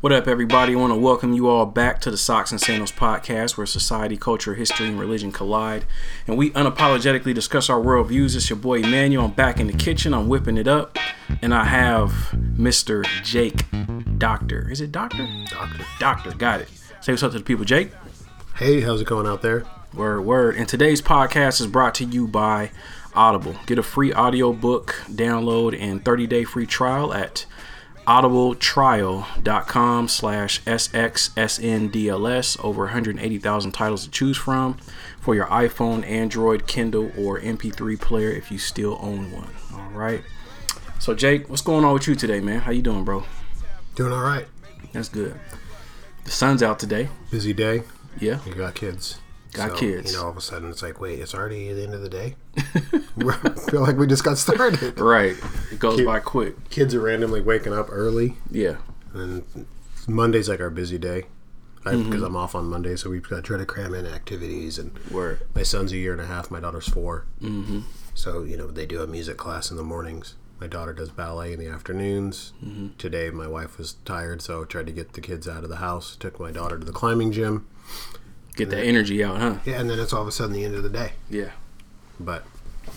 What up, everybody? I want to welcome you all back to the Socks and Sandals podcast, where society, culture, history, and religion collide. And we unapologetically discuss our worldviews. It's your boy Emmanuel. I'm back in the kitchen. I'm whipping it up. And I have Mr. Jake Doctor. Is it Doctor? Doctor. Doctor. Got it. Say what's up to the people, Jake. Hey, how's it going out there? Word, word. And today's podcast is brought to you by Audible. Get a free audiobook download and 30-day free trial at audibletrial.com slash sxsndls over 180,000 titles to choose from for your iphone android kindle or mp3 player if you still own one. All right. So jake what's going on with you today man? How you doing bro? Doing all right. that's good. The sun's out today. Busy day. yeah. You got kids. Got kids. You know, all of a sudden it's like, wait, it's already the end of the day. I feel like we just got started. right it goes Cute. by quick Kids are randomly waking up early, yeah and Monday's like our busy day because Mm-hmm. I'm off on Monday, so we've got to try to cram in activities. And word my son's a year and a half. My daughter's 4 mm-hmm. So you know they do a music class in the mornings. My daughter does ballet in the afternoons. Mm-hmm. Today my wife was tired, so I tried to get the kids out of the house. Took my daughter to the climbing gym. Get that energy out huh Yeah, and then it's all of a sudden the end of the day. yeah But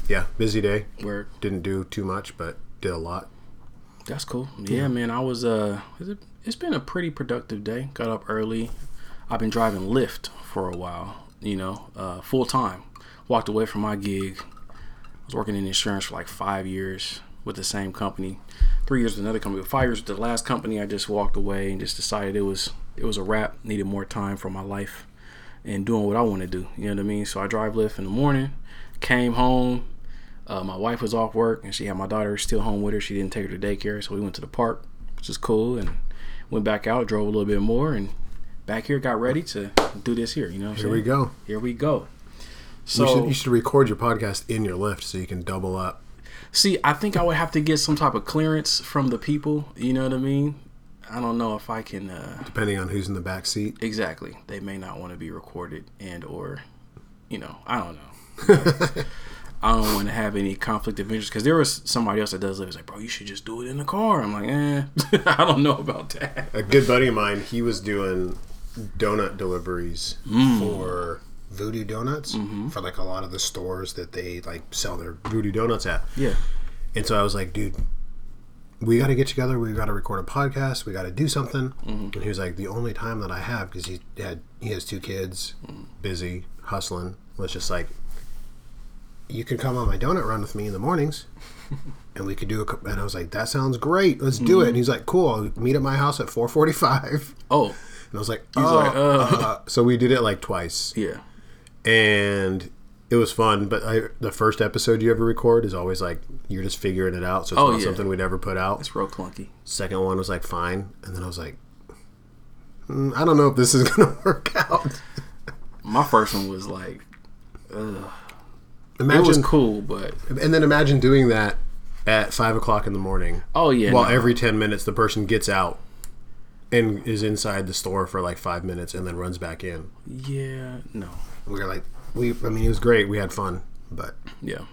yeah, busy day. word Didn't do too much, but did a lot. That's cool. Yeah, man. I was uh, it's- it's been a pretty productive day. Got up early. I've been driving Lyft for a while. You know, uh, full time. Walked away from my gig. I was working in insurance for like five years with the same company. Three years with another company. But five years with the last company. I just walked away and just decided it was it was a wrap. Needed more time for my life and doing what I want to do. You know what I mean? So I drive Lyft in the morning. Came home. Uh, my wife was off work and she had my daughter still home with her. She didn't take her to daycare, so we went to the park, which is cool, and went back out, drove a little bit more, and back here got ready to do this here. You know, what I'm Here we go. Here we go. you, should, So you should record your podcast in your Lyft so you can double up. see, I think I would have to get some type of clearance from the people. You know what I mean? I don't know if I can. Uh, Depending on who's in the back seat. exactly, they may not want to be recorded and or, you know, I don't know. I don't want to have any conflict of interest because there was somebody else that does live. It's like, bro, you should just do it in the car. I'm like, eh, I don't know about that. A good buddy of mine, he was doing donut deliveries Mm. for Voodoo Donuts Mm-hmm. for like a lot of the stores that they like sell their Voodoo Donuts at. Yeah, And so I was like, dude, we got to get together. We got to record a podcast. We got to do something. Mm-hmm. And he was like, the only time that I have because he had he has two kids, Mm. busy hustling, was just like, you can come on my donut run with me in the mornings. And we could do a, and I was like, that sounds great. Let's do Mm-hmm. it. And he's like, cool. I'll meet at my house at 4:45. Oh, And I was like, oh, like, uh. uh. so we did it like twice, yeah. and it was fun. But I, the first episode you ever record is always like you're just figuring it out, so it's Oh, not yeah. something we'd ever put out. It's real clunky. Second one was like fine, and then I was like, "Mm, I don't know if this is gonna work out. My first one was like, ugh. it was cool, but and then imagine doing that at five o'clock in the morning, oh yeah, while no. every ten minutes the person gets out and is inside the store for like five minutes and then runs back in. yeah, no, We're like, we, I mean, it was great. We had fun, but yeah,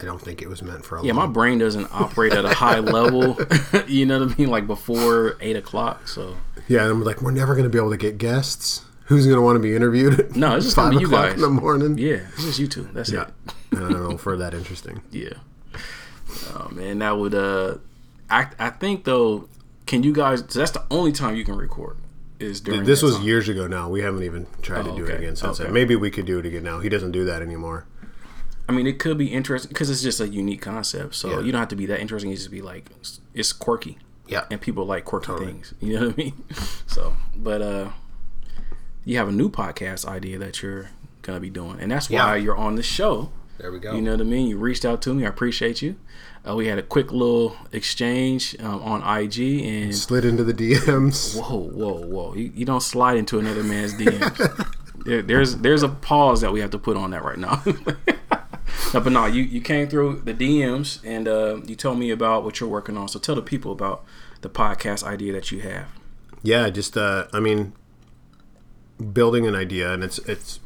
I don't think it was meant for a yeah. My brain doesn't operate at a high level. you know what I mean? Like before eight o'clock. So Yeah, and I'm like, we're never going to be able to get guests. Who's going to want to be interviewed? No, it's just five you o'clock guys. in the morning. yeah, it's just you two. That's Yeah, it. I don't know for that interesting. Yeah. Oh man, that would uh, I I think though, can you guys? So that's the only time you can record is during. This was time. years ago. Now we haven't even tried Oh, to do it again since Okay. then. Maybe we could do it again now. He doesn't do that anymore. I mean, it could be interesting because it's just a unique concept. So Yeah. you don't have to be that interesting. You just be like, it's quirky. Yeah, and people like quirky things. You know what I mean? So, but uh, you have a new podcast idea that you're gonna be doing, and that's why Yeah. you're on the show. there we go. You know what I mean? You reached out to me. I appreciate you. Uh, we had a quick little exchange um, on IG, and Slid into the DMs. whoa, whoa, whoa! You, you don't slide into another man's DMs. there, there's there's a pause that we have to put on that right now. no, but no, you you came through the DMs and uh, you told me about what you're working on. So tell the people about the podcast idea that you have. Yeah, just uh, I mean, building an idea, and it's it's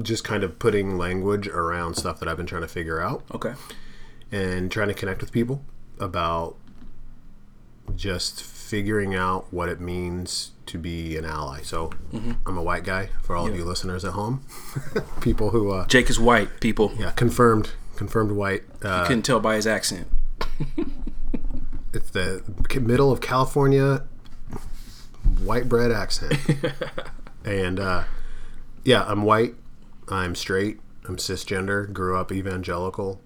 just kind of putting language around stuff that I've been trying to figure out. Okay. And trying to connect with people about just figuring out what it means to be an ally. So I'm a white guy for all of you listeners at home, people who uh, Jake is white, people. yeah confirmed confirmed white. Uh, Couldn't tell by his accent. it's the middle of California white bread accent. and uh, yeah, I'm white. I'm straight. I'm cisgender. Grew up evangelical.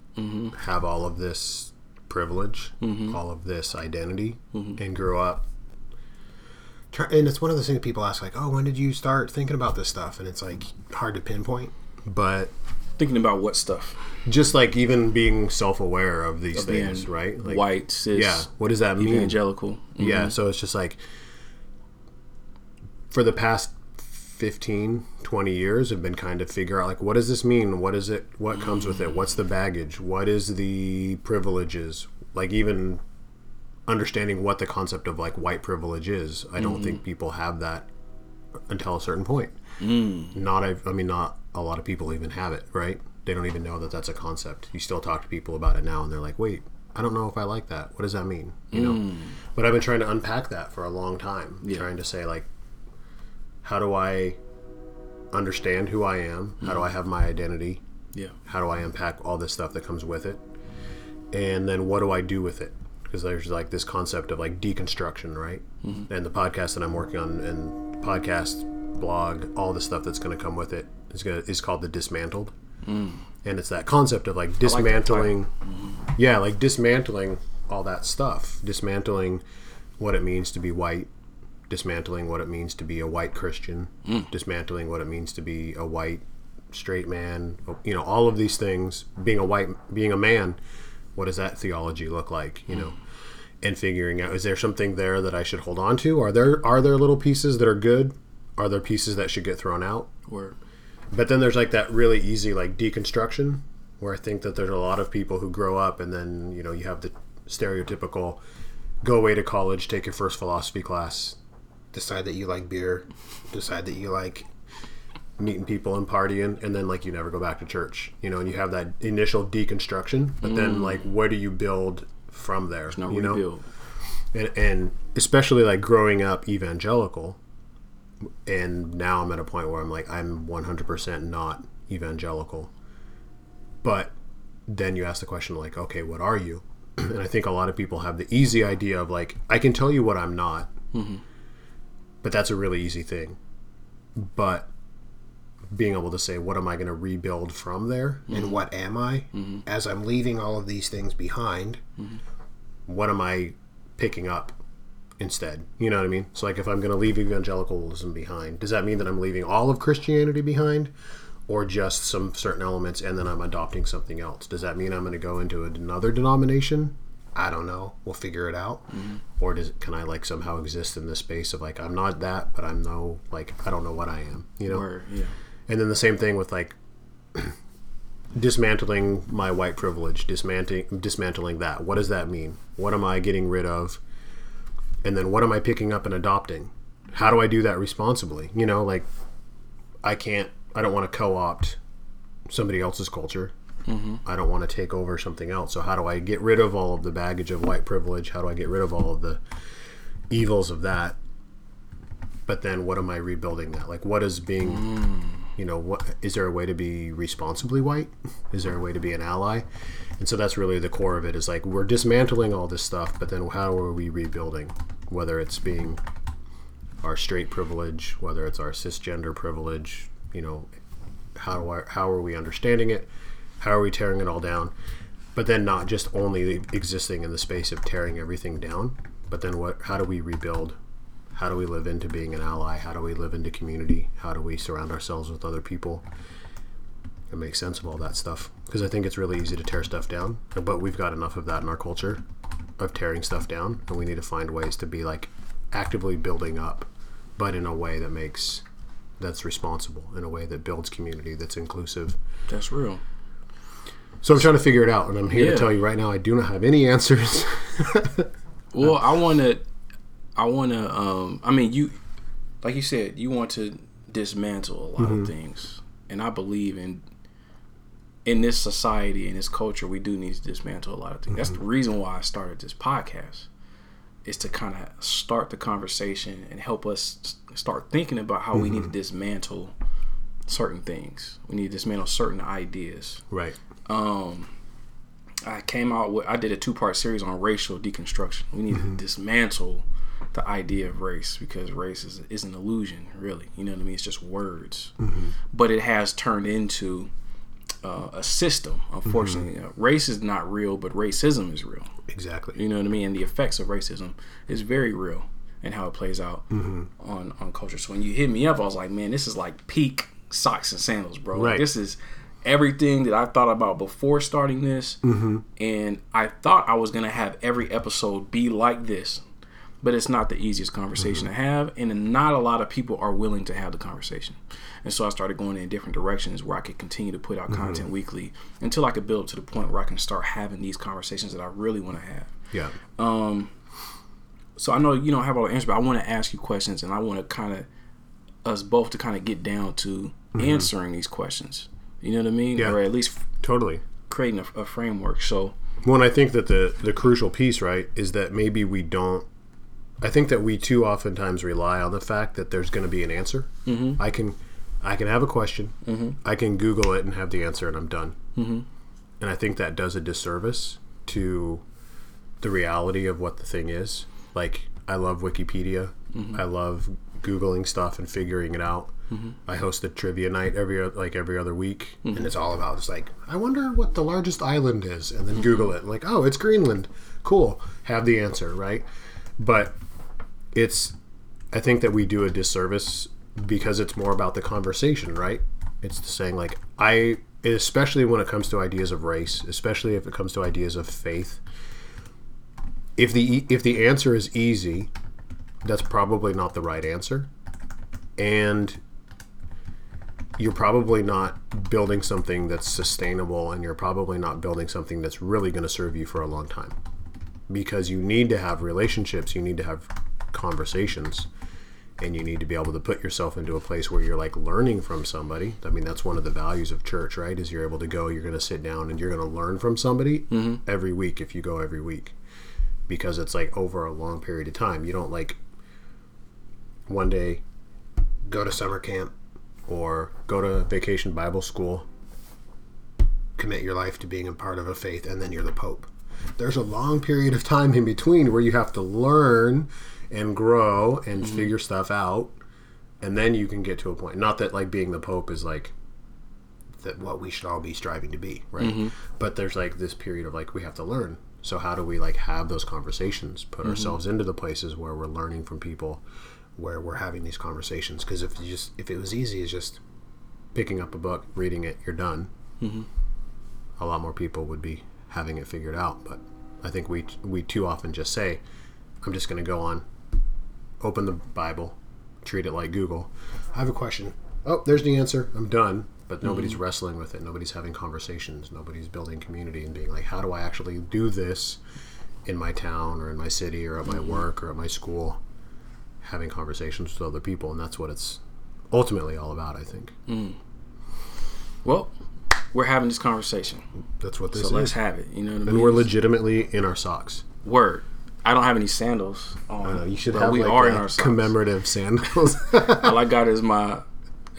Have all of this privilege, mm-hmm. all of this identity, mm-hmm. and grow up. And it's one of those things people ask, like, "Oh, when did you start thinking about this stuff?" And it's like hard to pinpoint, but Thinking about what stuff? just like even being self-aware of these Of things, right? Like, white, cis, yeah. What does that mean? evangelical. Yeah, mm-hmm. so it's just like for the past 15, 20 years have been kind of figure out like what does this mean? What is it? What comes with it? What's the baggage? What is the privileges? Like even understanding what the concept of like white privilege is. I don't think mm. people have that until a certain point. Mm. Not I, I mean not a lot of people even have it, right? They don't even know that that's a concept. You still talk to people about it now and they're like, "Wait, I don't know if I like that. What does that mean?" You know. Mm. But I've been trying to unpack that for a long time, trying to say like how do I understand who I am? How do I have my identity? Yeah. How do I unpack all this stuff that comes with it? And then what do I do with it? Because there's like this concept of like deconstruction, right? And the podcast that I'm working on and podcast, blog, all the stuff that's going to come with it is going is called the dismantled. And it's that concept of like dismantling, yeah, like dismantling all that stuff, dismantling what it means to be white, dismantling what it means to be a white Christian, mm. dismantling what it means to be a white straight man, you know, all of these things, being a white being a man, what does that theology look like, you mm. know? And figuring out is there something there that I should hold on to? Are there are there little pieces that are good? Are there pieces that should get thrown out? Word. But then there's like that really easy like deconstruction where I think that there's a lot of people who grow up and then, you know, you have the stereotypical go away to college, take your first philosophy class, decide that you like beer, decide that you like meeting people and partying, and then like you never go back to church, you know, and you have that initial deconstruction, but then mm. like where do you build from there? No you know? and, and especially like growing up evangelical and now i'm at a point where i'm like i'm 100% not evangelical. But then you ask the question like okay what are you? And i think a lot of people have the easy idea of like i can tell you what i'm not mm-hmm. But that's a really easy thing but being able to say what am i going to rebuild from there and mm-hmm. what am i mm-hmm. as i'm leaving all of these things behind mm-hmm. what am I picking up instead? You know what I mean? So, like, if I'm going to leave evangelicalism behind, does that mean that I'm leaving all of Christianity behind, or just some certain elements, and then I'm adopting something else? Does that mean I'm going to go into another denomination? I don't know. We'll figure it out. Mm-hmm. Or does can I like somehow exist in this space of like I'm not that, but I'm no like I don't know what I am. You know. Word. Yeah. And then the same thing with like dismantling my white privilege, dismantling dismantling that. What does that mean? What am I getting rid of? And then what am I picking up and adopting? How do I do that responsibly? You know, like I can't I don't want to co-opt somebody else's culture. Mm-hmm. I don't want to take over something else. So how do I get rid of all of the baggage of white privilege? How do I get rid of all of the evils of that? But then what am I rebuilding that? Like what is being mm. you know what is there a way to be responsibly white is there a way to be an ally and so that's really the core of it is like we're dismantling all this stuff but then how are we rebuilding whether it's being our straight privilege whether it's our cisgender privilege you know how do I, how are we understanding it how are we tearing it all down but then not just only existing in the space of tearing everything down but then what how do we rebuild how do we live into being an ally? How do we live into community? How do we surround ourselves with other people? And make sense of all that stuff. Because I think it's really easy to tear stuff down, but we've got enough of that in our culture of tearing stuff down, and we need to find ways to be like actively building up, but in a way that makes that's responsible, in a way that builds community, that's inclusive. That's real. So I'm trying to figure it out, and I'm here Yeah. to tell you right now, I do not have any answers. Well, I want to, I want to. Um, I mean, you, like you said, you want to dismantle a lot Mm-hmm. of things, and I believe in, in this society in this culture, we do need to dismantle a lot of things. That's Mm-hmm. the reason why I started this podcast. is to kind of start the conversation and help us start thinking about how we need to dismantle certain things. We need to dismantle certain ideas. Right. Um, I came out with I did a two part series on racial deconstruction. We need to dismantle the idea of race because race is, is an illusion, really. You know what I mean? It's just words, but it has turned into uh, a system. Unfortunately, uh, race is not real, but racism is real. Exactly. You know what I mean? And the effects of racism is very real and how it plays out Mm-hmm. on on culture. So when you hit me up, I was like, man, this is like peak socks and sandals, bro. Like, Right. this is everything that I thought about before starting this, Mm-hmm. and I thought I was gonna have every episode be like this. But it's not the easiest conversation Mm-hmm. to have, and not a lot of people are willing to have the conversation. And so I started going in different directions where I could continue to put out Mm-hmm. content weekly until I could build to the point where I can start having these conversations that I really want to have. Yeah. Um, so I know you don't have all the answers, but I want to ask you questions, and I want to kind of us both to kind of get down to answering these questions. You know what I mean, Mm-hmm. Yeah. or at least Totally. creating a, a framework. So Well, and I think that the the crucial piece, right, is that maybe we don't. I think that we too oftentimes rely on the fact that there's going to be an answer. Mm-hmm. I can, I can have a question. Mm-hmm. I can Google it and have the answer, and I'm done. Mm-hmm. And I think that does a disservice to the reality of what the thing is. Like, I love Wikipedia. I love googling stuff and figuring it out. Mm-hmm. I host a trivia night every like every other week, and mm-hmm. it's all about just like I wonder what the largest island is, and then Google it. And like, oh, it's Greenland. Cool. Have the answer right, but it's. I think that we do a disservice because it's more about the conversation, right? It's saying like I, especially when it comes to ideas of race, especially if it comes to ideas of faith. If the if the answer is easy, that's probably not the right answer, and you're probably not building something that's sustainable, and you're probably not building something that's really going to serve you for a long time, because you need to have relationships, you need to have conversations, and you need to be able to put yourself into a place where you're like learning from somebody. I mean, that's one of the values of church, right? Is you're able to go, you're going to sit down, and you're going to learn from somebody mm-hmm. every week if you go every week because it's like over a long period of time. You don't like one day go to summer camp or go to vacation Bible school, commit your life to being a part of a faith, and then you're the Pope. There's a long period of time in between where you have to learn and grow and mm-hmm. figure stuff out, and then you can get to a point. Not that like being the Pope is like that what we should all be striving to be, right? Mm-hmm. But there's like this period of like we have to learn. So how do we like have those conversations, put mm-hmm. ourselves into the places where we're learning from people, where we're having these conversations? Because if you just if it was easy, it's just picking up a book, reading it, you're done. Mm-hmm. A lot more people would be having it figured out. But I think we we too often just say, "I'm just going to go on, open the Bible, treat it like Google. I have a question. Oh, there's the answer. I'm done. But mm-hmm. nobody's wrestling with it. Nobody's having conversations. Nobody's building community and being like, how do I actually do this in my town or in my city or at my mm-hmm. work or at my school? Having conversations with other people. And that's what it's ultimately all about, I think. well, we're having this conversation, That's what this so is. let's have it. You know what I mean? and we're legitimately in our socks. Word. I don't have any sandals on. Uh, you should have we like are in our socks. commemorative sandals. All I got is my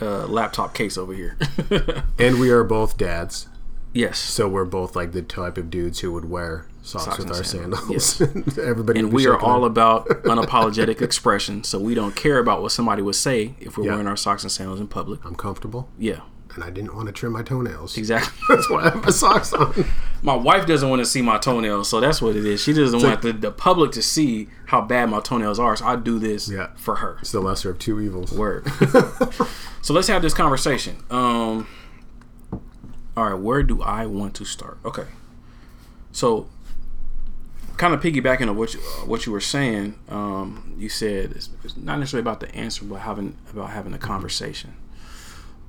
uh, laptop case over here. and we are both dads. yes. So we're both like the type of dudes who would wear socks, Socks with and our sandals, sandals. Everybody and we are all their- about unapologetic expression, so we don't care about what somebody would say if we're Yeah. wearing our socks and sandals in public. I'm comfortable, Yeah, and I didn't want to trim my toenails. exactly. That's why I have my socks on. my wife doesn't want to see my toenails, so that's what it is. She doesn't want the, the public to see how bad my toenails are, so I do this Yeah. for her. It's the lesser of two evils. Word. so let's have this conversation. Um, all right, where do I want to start? Okay, so kind of piggybacking on what you, uh, what you were saying. Um, you said it's, it's not necessarily about the answer, but having about having a conversation.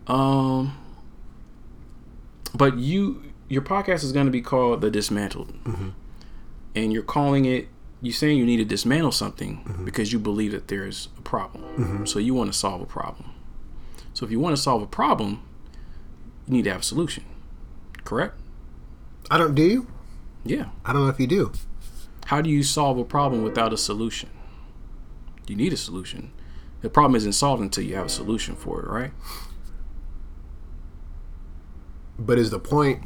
Um, but you your podcast is going to be called the Dismantled, and you're calling it. You're saying you need to dismantle something because you believe that there's a problem. So you want to solve a problem. So if you want to solve a problem, you need to have a solution. Correct? I don't. Do you? Yeah. I don't know if you do. How do you solve a problem without a solution? You need a solution. The problem isn't solved until you have a solution for it, right? But is the point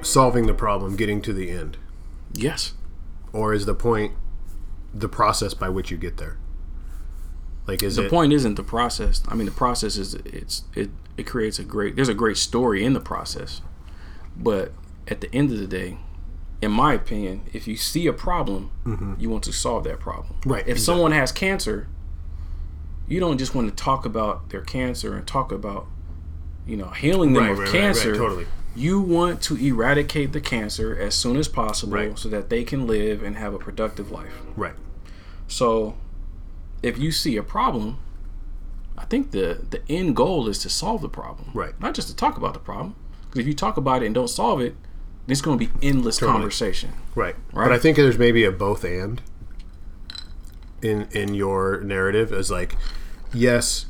solving the problem, getting to the end, Yes. or is the point the process by which you get there? Like, is The it point isn't the process. I mean, the process is it's it it creates a great. There's a great story in the process, but at the end of the day, in my opinion, if you see a problem, you want to solve that problem. Mm-hmm. Right, If someone has cancer, you don't just want to talk about their cancer and talk about, you know, healing them Right, of right, right, right, cancer. totally. You want to eradicate the cancer as soon as possible so that they can live and have a productive life. right? So, if you see a problem, I think the the end goal is to solve the problem, Right. Not just to talk about the problem. Because if you talk about it and don't solve it, it's going to be endless conversation. Right. Right. But I think there's maybe a both and in in your narrative is like, yes,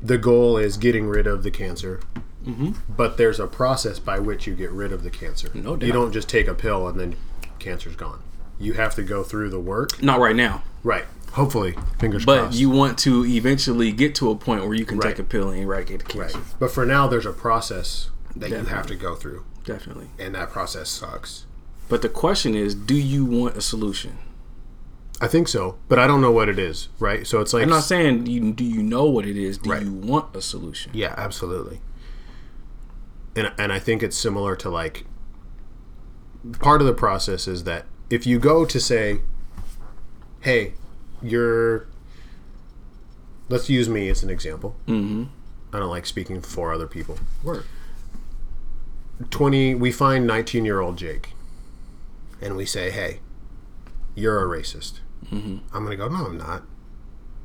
the goal is getting rid of the cancer, Mm-hmm. but there's a process by which you get rid of the cancer. No doubt. You don't just take a pill and then cancer's gone. You have to go through the work. Not right now, Right. Hopefully, fingers but crossed. But you want to eventually get to a point where you can Right. take a pill and eradicate the right. cancer. But for now, there's a process that you have to go through, Definitely. and that process sucks. But the question is, do you want a solution? I think so, but I don't know what it is. Right. So it's like I'm not saying you do you know what it is. Do Right. you want a solution? Yeah, absolutely. And and I think it's similar to like part of the process is that if you go to say, "Hey, you're," let's use me as an example. Mm-hmm. I don't like speaking for other people. Work. Twenty, we find nineteen-year-old Jake, and we say, "Hey, you're a racist." Mm-hmm. I'm gonna go, "No, I'm not.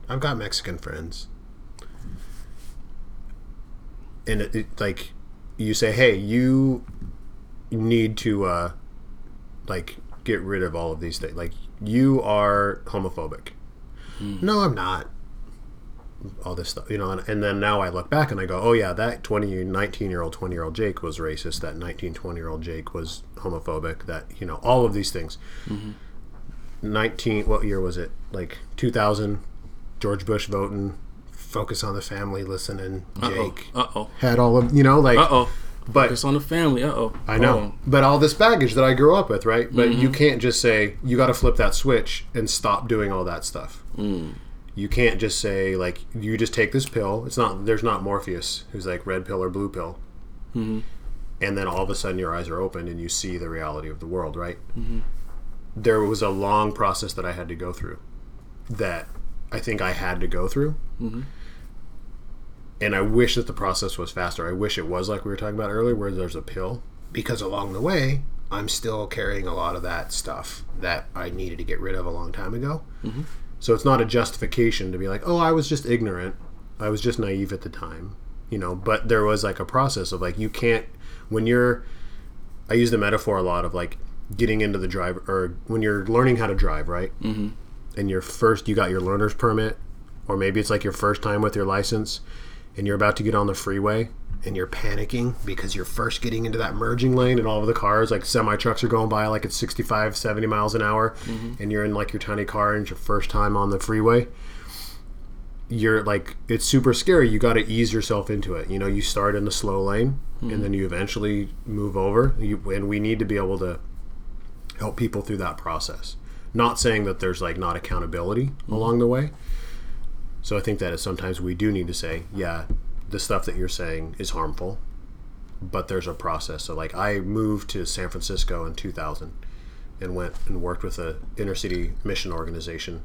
I've got Mexican friends." and it, it, like you say hey you need to uh like get rid of all of these things like you are homophobic no i'm not all this stuff you know and, and then now i look back and i go oh yeah that 20 19 year old 20 year old jake was racist that 19 20 year old jake was homophobic that you know all of these things 19 what year was it like 2000 george bush voting focus on the family listening jake Uh oh. had all of you know like Uh oh. but Focus on the family. Uh oh. I know, but all this baggage that I grew up with, right? But you Mm-hmm. can't just say you got to flip that switch and stop doing all that stuff. Mm. You can't just say like you just take this pill. It's not there's not Morpheus who's like red pill or blue pill, Mm-hmm. and then all of a sudden your eyes are opened and you see the reality of the world, right? Mm-hmm. There was a long process that I had to go through, that I think I had to go through. Mm-hmm. And I wish that the process was faster. I wish it was like we were talking about earlier, where there's a pill. Because along the way, I'm still carrying a lot of that stuff that I needed to get rid of a long time ago. So it's not a justification to be like, oh, I was just ignorant. I was just naive at the time. You know, but there was like a process of like, you can't, when you're, I use the metaphor a lot of like getting into the drive, or when you're learning how to drive, right? Mm-hmm. And you're first, you got your learner's permit, or maybe it's like your first time with your license and you're about to get on the freeway and you're panicking because you're first getting into that merging lane and all of the cars like semi trucks are going by like it's 65 70 miles an hour mm-hmm. and you're in like your tiny car and it's your first time on the freeway you're like it's super scary. You got to ease yourself into it. You know you start in the slow lane and then mm-hmm. you eventually move over. You, and we need to be able to help people through that process. Not saying that there's like not accountability mm-hmm. along the way. So I think that sometimes we do need to say, yeah, the stuff that you're saying is harmful, but there's a process. So like I moved to San Francisco in 2000 and went and worked with a inner city mission organization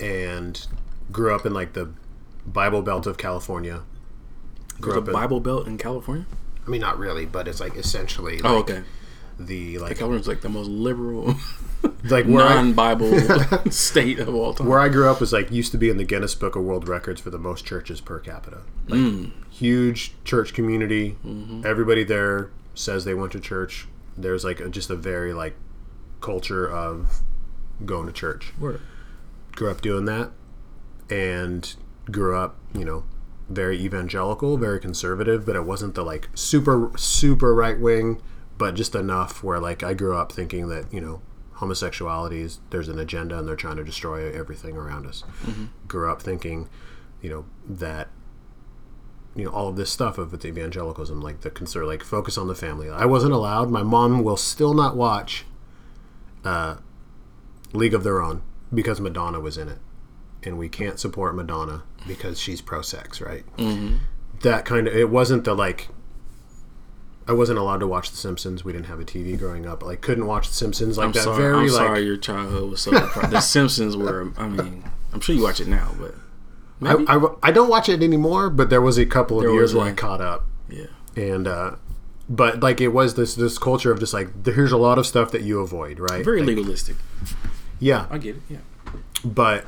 and grew up in like the Bible Belt of California. Grew There's up a in, Bible Belt in California. I mean not really, but it's like essentially oh, like Oh, okay. the like California's like the most liberal, like non-Bible state of all time. where I grew up was like used to be in the Guinness Book of World Records for the most churches per capita. Like hmm. huge church community. Mm-hmm. Everybody there says they went to church. There's like a, just a very like culture of going to church. Word. Grew up doing that, and grew up, you know, very evangelical, very conservative, but it wasn't the like super super right wing, but just enough where like I grew up thinking that you know homosexuality is there's an agenda and they're trying to destroy everything around us. Grew up thinking, you know, that you know all of this stuff of the evangelicalism, like the concern, like focus on the family. I wasn't allowed. My mom will still not watch uh, League of Their Own because Madonna was in it, and we can't support Madonna because she's pro sex, right? Mm-hmm. That kind of it wasn't the like. I wasn't allowed to watch The Simpsons. We didn't have a TV growing up. Like, couldn't watch The Simpsons. Like I'm that sorry. very I'm like sorry your childhood was so. the Simpsons were. I mean, I'm sure you watch it now, but maybe. I, I, I don't watch it anymore, but there was a couple of There years where a- I caught up, yeah. and uh, but like it was this this culture of just like here's a lot of stuff that you avoid, right? Very Like, legalistic. Yeah, I get it. Yeah. but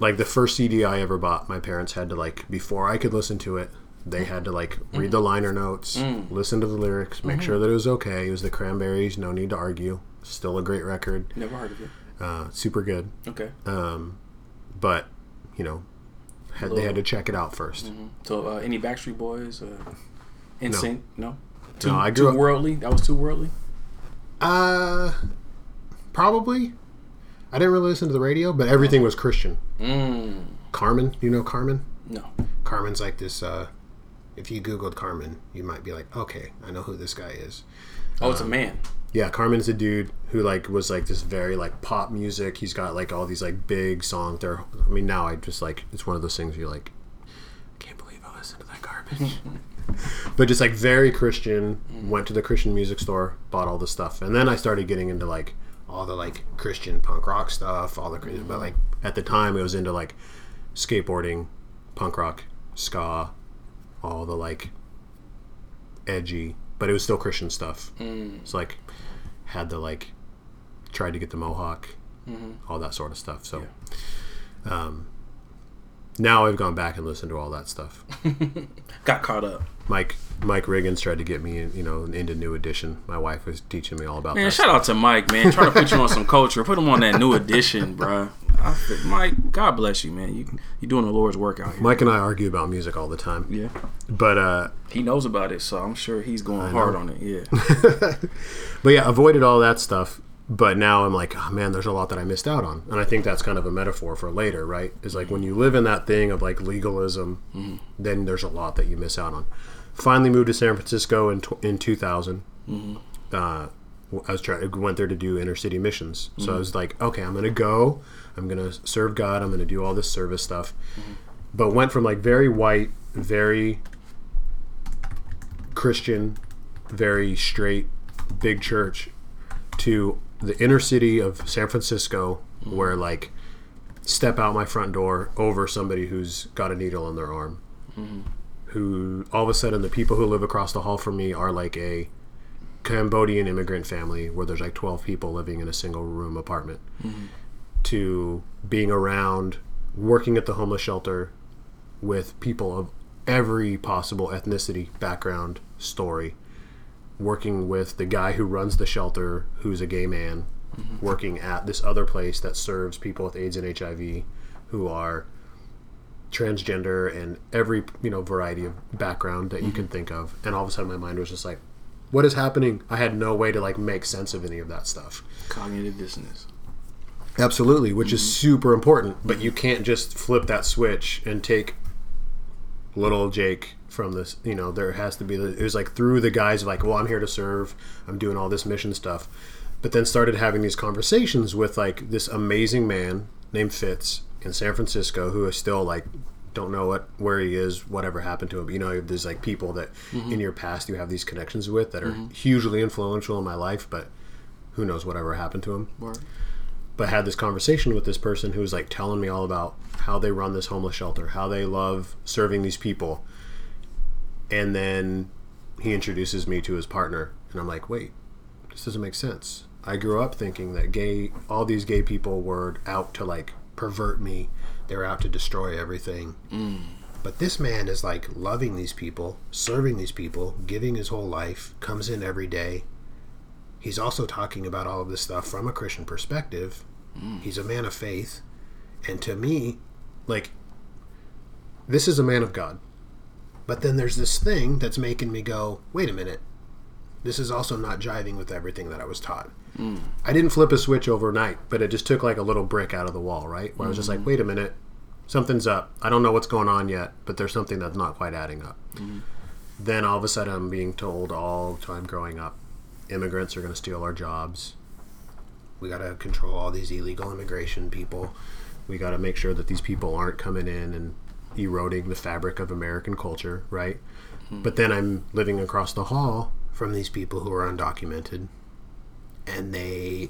like the first CD I ever bought, my parents had to like before I could listen to it, they had to like read the liner notes, listen to the lyrics, make sure that it was okay. It was the Cranberries, no need to argue. Still a great record, Never heard of it. uh, super good. Okay. Um, but you know, had, they had to check it out 1st So, uh, any Backstreet Boys? Uh, NSYNC? No. Too, No, I too grew up- worldly. That was too worldly. Uh, probably. I didn't really listen to the radio, but everything was Christian. Mm. Carmen, you know Carmen? No. Carmen's like this. Uh, if you Googled Carmen, you might be like, okay, I know who this guy is. Oh, Um, it's a man. Yeah, Carmen's a dude who like was like this very like pop music. He's got like all these like big songs. There, I mean, now I just like it's one of those things where you're like, I can't believe I listened to that garbage. but just like very Christian. Went to the Christian music store, bought all the stuff, and then I started getting into like all the like Christian punk rock stuff. All the Christian, but like at the time it was into like skateboarding, punk rock, ska, all the like edgy, but it was still Christian stuff. It's like had the like tried to get the mohawk, all that sort of stuff. So um, now I've gone back and listened to all that stuff. Got caught up. Mike Mike Riggins tried to get me, you know, into New Edition. My wife was teaching me all about Man, that. shout out to Mike, man. Trying to put you on some culture. Put him on that new edition, bruh. I Mike, God bless you, man. You you doing the Lord's work out here. Mike and I argue about music all the time, Yeah. but uh, He knows about it, so I'm sure he's going hard on it. Yeah. but yeah, avoided all that stuff. But now I'm like, oh man, there's a lot that I missed out on, and I think that's kind of a metaphor for later, right? Is like when you live in that thing of like legalism, then there's a lot that you miss out on. Finally moved to San Francisco in in 2000. Mm-hmm. Uh, I was trying went there to do inner city missions, so I mm-hmm. was like, okay, I'm gonna go, I'm gonna serve God, I'm gonna do all this service stuff. Mm-hmm. But went from like very white, very Christian, very straight, big church to the inner city of San Francisco, where like step out my front door over somebody who's got a needle in their arm, who all of a sudden the people who live across the hall from me are like a Cambodian immigrant family where there's like 12 people living in a single room apartment, mm-hmm. to being around working at the homeless shelter with people of every possible ethnicity, background, story. Working with the guy who runs the shelter, who's a gay man, mm-hmm. working at this other place that serves people with AIDS and HIV who are transgender and every you know variety of background that you mm-hmm. can think of. And all of a sudden, my mind was just like, "What is happening?" I had no way to like make sense of any of that stuff. Cognitive dissonance. Absolutely, which is mm-hmm. super important. But you can't just flip that switch and take little Jake from this. You know, there has to be. The, it was like through the guise of like, well, I'm here to serve. I'm doing all this mission stuff. But then started having these conversations with like this amazing man named Fitz in San Francisco, who is still like don't know what where he is, whatever happened to him. But, you know, there's like people that mm-hmm. in your past you have these connections with that are mm-hmm. hugely influential in my life, but who knows whatever happened to him Word. but had this conversation with this person who was like telling me all about how they run this homeless shelter, how they love serving these people. And then he introduces me to his partner, and I'm like, wait, this doesn't make sense. I grew up thinking that gay, all these gay people were out to like pervert me, They're out to destroy everything. Mm. But this man is like loving these people, serving these people, giving his whole life, comes in every day, he's also talking about all of this stuff from a Christian perspective. Mm. He's a man of faith. And to me, like, this is a man of God. But then there's this thing that's making me go, wait a minute. This is also not jiving with everything that I was taught. I didn't flip a switch overnight, but it just took like a little brick out of the wall, right? Where I was just like, wait a minute, something's up. I don't know what's going on yet, but there's something that's not quite adding up. Then all of a sudden, I'm being told all the time growing up, immigrants are going to steal our jobs. We got to control all these illegal immigration people. We got to make sure that these people aren't coming in and eroding the fabric of American culture, right? But then I'm living across the hall from these people who are undocumented, and they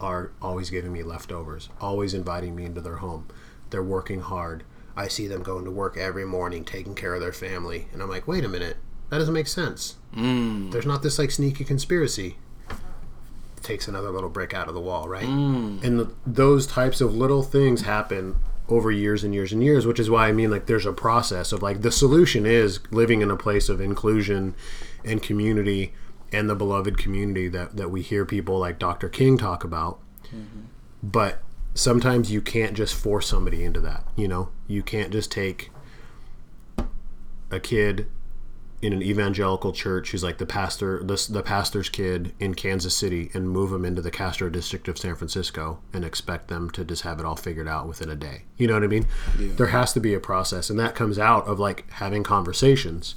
are always giving me leftovers, always inviting me into their home. They're working hard. I see them going to work every morning, taking care of their family, and I'm like, wait a minute, that doesn't make sense. Mm. There's not this like sneaky conspiracy. Takes another little brick out of the wall, right? And the, those types of little things happen over years and years and years, which is why I mean, like, there's a process of like the solution is living in a place of inclusion and community and the beloved community that, that we hear people like Dr. King talk about. Mm-hmm. But sometimes you can't just force somebody into that, you know? You can't just take a kid in an evangelical church who's like the pastor the, the pastor's kid in Kansas City and move them into the Castro district of San Francisco and expect them to just have it all figured out within a day. You know what I mean? There has to be a process and that comes out of like having conversations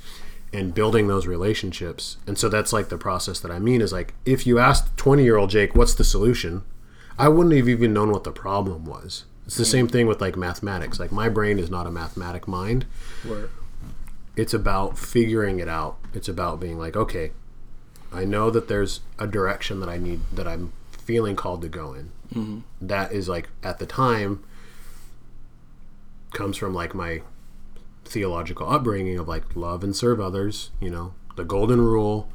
and building those relationships. And so that's like the process that I mean is like if you asked 20-year-old Jake what's the solution, I wouldn't have even known what the problem was. It's the same thing with like mathematics. Like my brain is not a mathematic mind it's about figuring it out. It's about being like, okay, I know that there's a direction that I need that I'm feeling called to go in. Mm-hmm. That is like at the time comes from like my theological upbringing of like love and serve others. You know, the golden rule: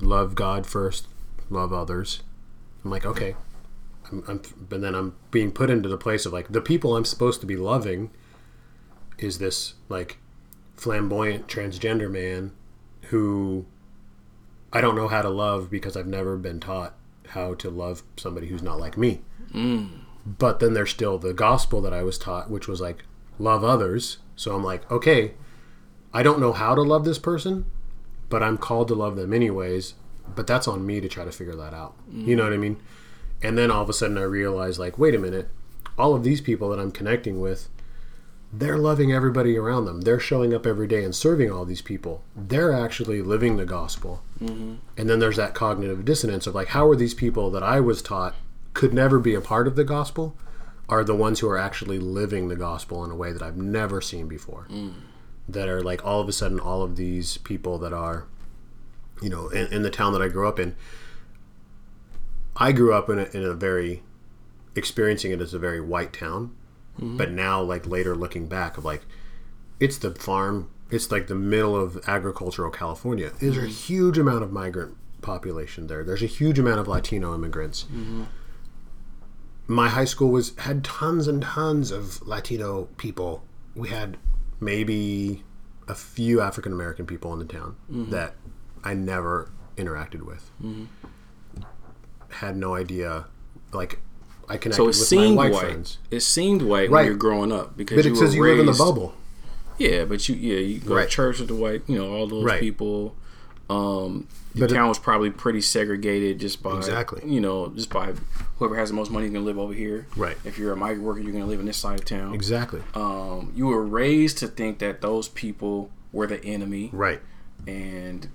love God first, love others. I'm like, okay. I'm, I'm, but then I'm being put into the place of like the people I'm supposed to be loving is this like flamboyant transgender man who I don't know how to love because I've never been taught how to love somebody who's not like me. Mm. But then there's still the gospel that I was taught, which was like love others. So I'm like, okay, I don't know how to love this person, but I'm called to love them anyways. But that's on me to try to figure that out. You know what I mean? And then all of a sudden I realized, like, wait a minute, all of these people that I'm connecting with, they're loving everybody around them. They're showing up every day and serving all these people. They're actually living the gospel. Mm-hmm. And then there's that cognitive dissonance of like, how are these people that I was taught could never be a part of the gospel are the ones who are actually living the gospel in a way that I've never seen before. Mm. That are like all of a sudden, all of these people that are, you know, in, in the town that I grew up in. I grew up in a, in a very, experiencing it as a very white town mm-hmm. but now like later looking back of like it's the farm it's like the middle of agricultural california. There's a mm-hmm. huge amount of migrant population there. There's a huge amount of latino immigrants mm-hmm. My high school was had tons and tons of latino people we had maybe a few african american people in the town mm-hmm. that i never interacted with mm-hmm. had no idea like i connected So it with seemed my white. white friends It seemed white Right. when you're growing up because but you it were says you live in the bubble Yeah, but you yeah you go Right. to church with the white you know all those Right. people. Um, the But it- town was probably pretty segregated just by Exactly. you know just by whoever has the most money is gonna live over here. Right. If you're a migrant worker, you're gonna live in this side of town. exactly Um, you were raised to think that those people were the enemy, right and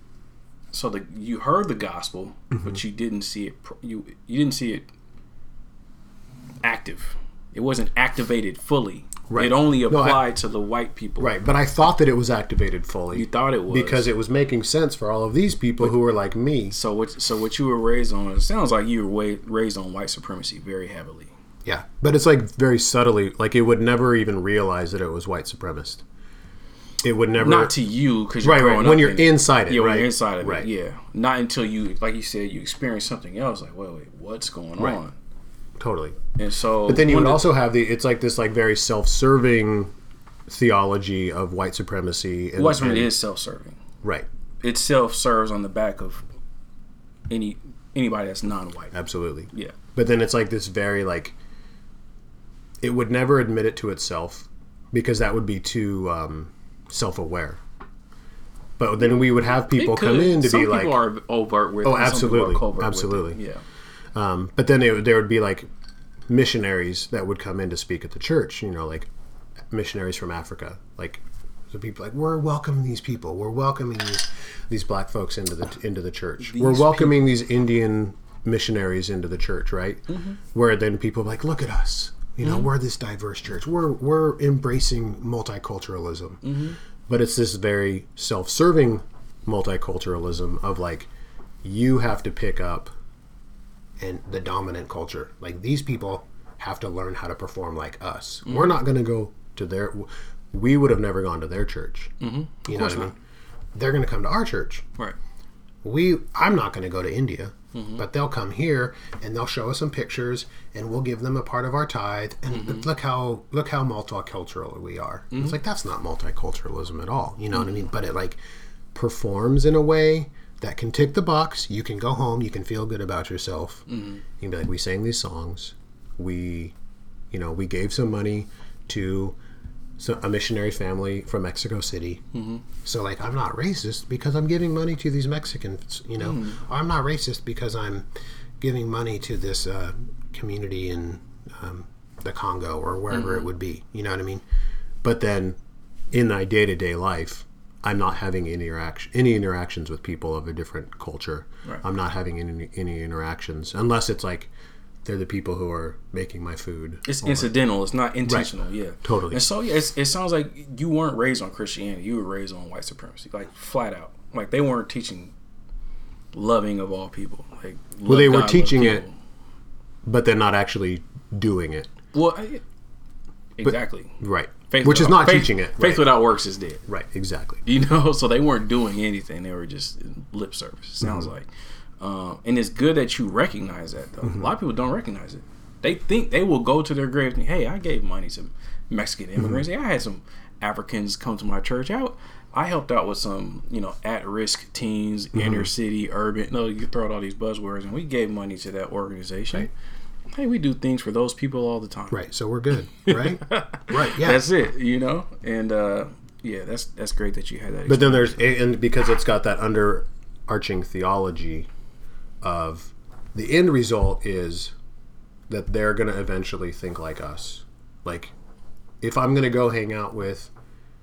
so the you heard the gospel, Mm-hmm. but you didn't see it. You you didn't see it active. It wasn't activated fully. Right. It only No, I- applied to the white people. right but i thought that it was activated fully You thought it was because it was making sense for all of these people who were like me So what? So what you were raised on? It sounds like you were raised on white supremacy very heavily. yeah but it's like very subtly like it would never even realize that it was white supremacist it would never Not to you because you're right right when you're in inside it Yeah, when right you're inside of right it. Yeah, not until you, like you said, you experience something else. Like, wait, wait, what's going Right. on? Totally And so, But then you would of also have the it's like this like very self-serving theology of white supremacy and, the- white supremacy and- is self-serving. right It self-serves on the back of any anybody that's non-white. absolutely Yeah, but then it's like this very like it would never admit it to itself because that would be too um, self-aware But then we would have people come in to some be people like, are overt with. Oh, it, some people are absolutely. covert with it. Absolutely. Yeah. Um, but then it, there would be like missionaries that would come in to speak at the church. You know, like missionaries from Africa, like so people like we're welcoming these people, we're welcoming these, these black folks into the into the church, we're These welcoming these Indian missionaries into the church, right? Mm-hmm. Where then people are like, look at us, you know, we're this diverse church, we're we're embracing multiculturalism, Mm-hmm. but it's this very self-serving multiculturalism of like you have to pick up and the dominant culture. Like these people have to learn how to perform like us. Mm-hmm. We're not going to go to their. We would have never gone to their church. Mm-hmm. You know what I mean? They're going to come to our church. Right. We. I'm not going to go to India, Mm-hmm. but they'll come here and they'll show us some pictures, and we'll give them a part of our tithe. And Mm-hmm. look how look how multicultural we are. It's like that's not multiculturalism at all. You know what I Mm-hmm. mean? But it like performs in a way that can tick the box. You can go home. You can feel good about yourself. Mm-hmm. You can be like, we sang these songs. We, you know, we gave some money to so a missionary family from Mexico City. Mm-hmm. So like, I'm not racist because I'm giving money to these Mexicans. You know, or I'm not racist because I'm giving money to this uh, community in um, the Congo or wherever it would be. You know what I mean? But then, in my day to day life, I'm not having any interaction, any interactions with people of a different culture. Right. I'm not having any any interactions unless it's like they're the people who are making my food. It's incidental. It's not intentional. Yeah, Totally. And so yeah, it's, it sounds like you weren't raised on Christianity. You were raised on white supremacy, like flat out. Like they weren't teaching loving of all people. Like Well, they love were teaching it. but they're not actually doing it. Well, I, exactly. Right. Faith Which is not faith- teaching it. Faith Right. without works is dead. right. Exactly. You know, so they weren't doing anything. They were just lip service. it Mm-hmm. Sounds like, um, and it's good that you recognize that though. Mm-hmm. A lot of people don't recognize it. They think they will go to their grave and hey, I gave money to Mexican immigrants. Mm-hmm. Hey, I had some Africans come to my church. I, I helped out with some, you know, at-risk teens, Mm-hmm. inner city, urban. No, you throw out all these buzzwords, and we gave money to that organization. Hey, we do things for those people all the time. Right. So we're good. Right. right. Yeah. That's it, you know. And uh, yeah, that's that's great that you had that. But then there's and because it's got that underarching theology of the end result is that they're going to eventually think like us. Like if I'm going to go hang out with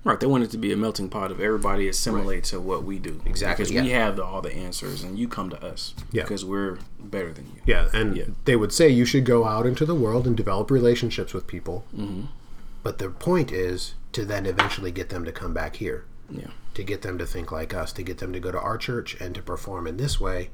Right, they want it to be a melting pot of everybody assimilate to what we do. Exactly, because we have the, all the answers, and you come to us Yeah. because we're better than you. yeah, and Yeah. they would say you should go out into the world and develop relationships with people. Mm-hmm. But the point is to then eventually get them to come back here. Yeah, to get them to think like us, to get them to go to our church and to perform in this way.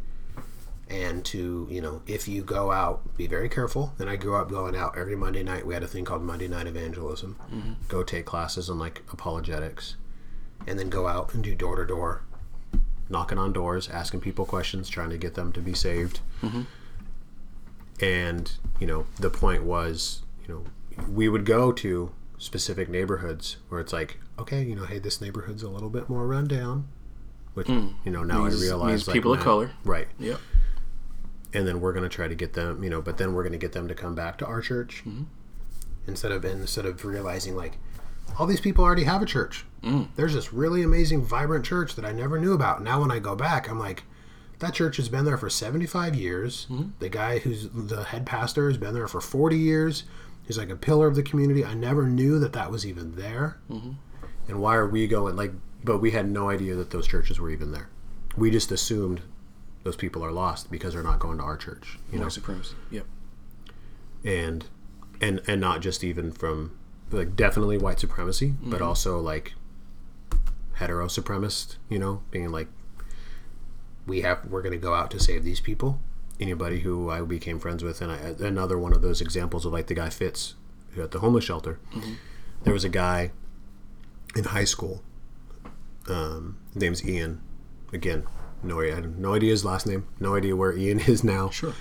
And to, you know, if you go out, be very careful. And I grew up going out every Monday night. We had a thing called Monday Night Evangelism. Mm-hmm. Go take classes on like apologetics. And then go out and do door to door, knocking on doors, asking people questions, trying to get them to be saved. Mm-hmm. And, you know, the point was, you know, we would go to specific neighborhoods where it's like, okay, you know, hey, this neighborhood's a little bit more rundown. Which, hmm. you know, now Means- I realize like, people of color. Right. yep. And then we're going to try to get them, you know, but then we're going to get them to come back to our church Mm-hmm. instead of instead of realizing like all these people already have a church. Mm. There's this really amazing, vibrant church that I never knew about. Now, when I go back, I'm like, that church has been there for 75 years. Mm-hmm. The guy who's the head pastor has been there for 40 years. He's like a pillar of the community. I never knew that that was even there. Mm-hmm. And why are we going like? But we had no idea that those churches were even there. We just assumed those people are lost because they're not going to our church. You know, White supremacy. Yep. and and and not just even from like definitely white supremacy, but also like hetero supremacist. You know, being like we have we're going to go out to save these people. Anybody who I became friends with, and I, another one of those examples of like the guy Fitz, who at the homeless shelter. There was a guy in high school. Um, his name's Ian. Again, no idea, I had no idea his last name. No idea where Ian is now. Sure.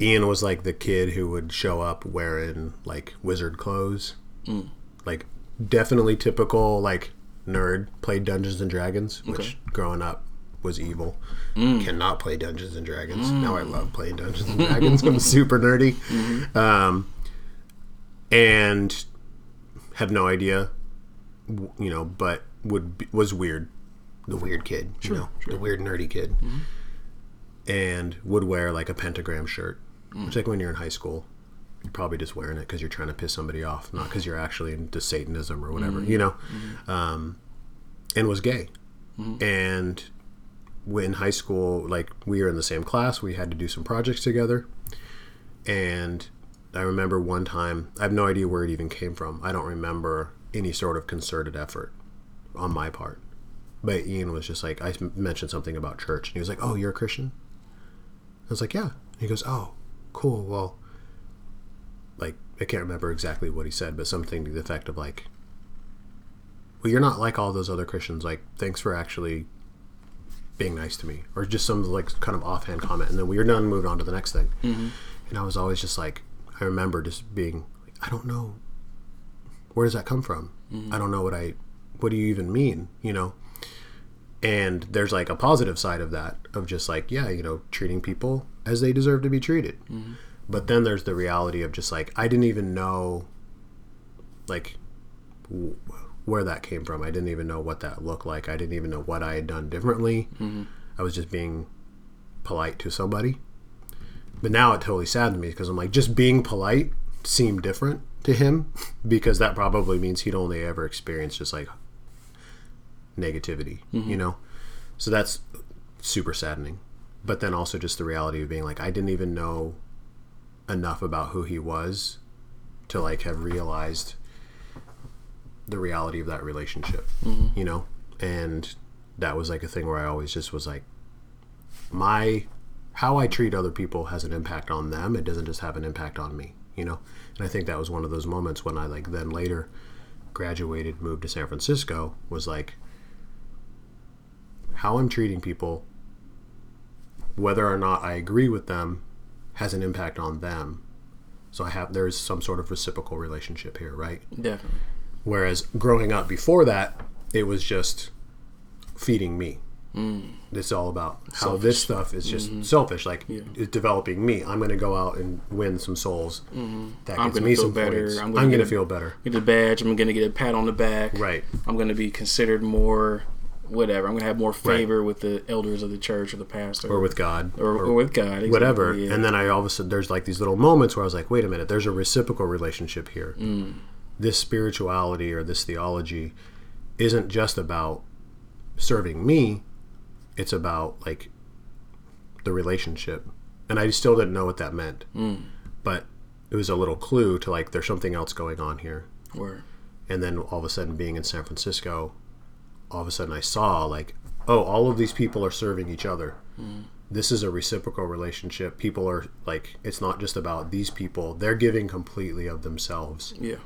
Ian was like the kid who would show up wearing like wizard clothes, hmm. like definitely typical like nerd. Played Dungeons and Dragons, which Okay. growing up was evil. Hmm. Cannot play Dungeons and Dragons. Now I hmm. love playing Dungeons and Dragons. I'm super nerdy, mm-hmm. um, and have no idea, you know, but would be, was weird the weird kid, you know, the weird nerdy kid, mm-hmm. and would wear like a pentagram shirt, mm. which like when you're in high school, you're probably just wearing it because you're trying to piss somebody off, not because you're actually into Satanism or whatever, mm-hmm. you know, mm-hmm. um, and was gay, and when high school, like we were in the same class, we had to do some projects together, and I remember one time, I have no idea where it even came from. I don't remember any sort of concerted effort on my part. But Ian was just like, I mentioned something about church. And he was like, Oh, you're a Christian? I was like, Yeah. And he goes, Oh, cool. Well, like, I can't remember exactly what he said, but something to the effect of like, Well, you're not like all those other Christians. Like, thanks for actually being nice to me. Or just some like kind of offhand comment. And then we were done and moved on to the next thing. Mm-hmm. And I was always just like, I remember just being like, I don't know where does that come from? Mm-hmm. I don't know what I what do you even mean, you know? And there's like a positive side of that of just like, yeah, you know, treating people as they deserve to be treated. Mm-hmm. But then there's the reality of just like I didn't even know like w- where that came from. I didn't even know what that looked like. I didn't even know what I had done differently. Mm-hmm. I was just being polite to somebody. But now it totally saddened me because I'm like, just being polite seemed different to him because that probably means he'd only ever experienced just like negativity, you mm-hmm. know? So that's super saddening. But then also just the reality of being like, I didn't even know enough about who he was to like have realized the reality of that relationship, mm-hmm. you know? And that was like a thing where I always just was like, my how I treat other people has an impact on them. It doesn't just have an impact on me, you know? And I think that was one of those moments when I like then later graduated, moved to San Francisco, was like how I'm treating people, whether or not I agree with them, has an impact on them. So I have there's some sort of reciprocal relationship here, right? Definitely. Whereas growing up before that, it was just feeding me. Mm. It's all about how this stuff is just selfish. Like it's developing me. I'm going to go out and win some souls. That I'm gets me some better. points. I'm going to feel better. Get a badge. I'm gonna get a pat on the back. Right. I'm gonna be considered more, whatever. I'm gonna have more favor with the elders of the church or the pastor Or with God. or, or with God. exactly, whatever. yeah. And then I all of a sudden there's like these little moments where I was like, wait a minute, there's a reciprocal relationship here. Mm. This spirituality or this theology isn't just about serving me; it's about like the relationship. And I still didn't know what that meant, Mm. but it was a little clue to like there's something else going on here. Word. And then all of a sudden, being in San Francisco, all of a sudden I saw like, oh, all of these people are serving each other. Hmm. This is a reciprocal relationship. People are like, it's not just about these people. They're giving completely of themselves, Yeah.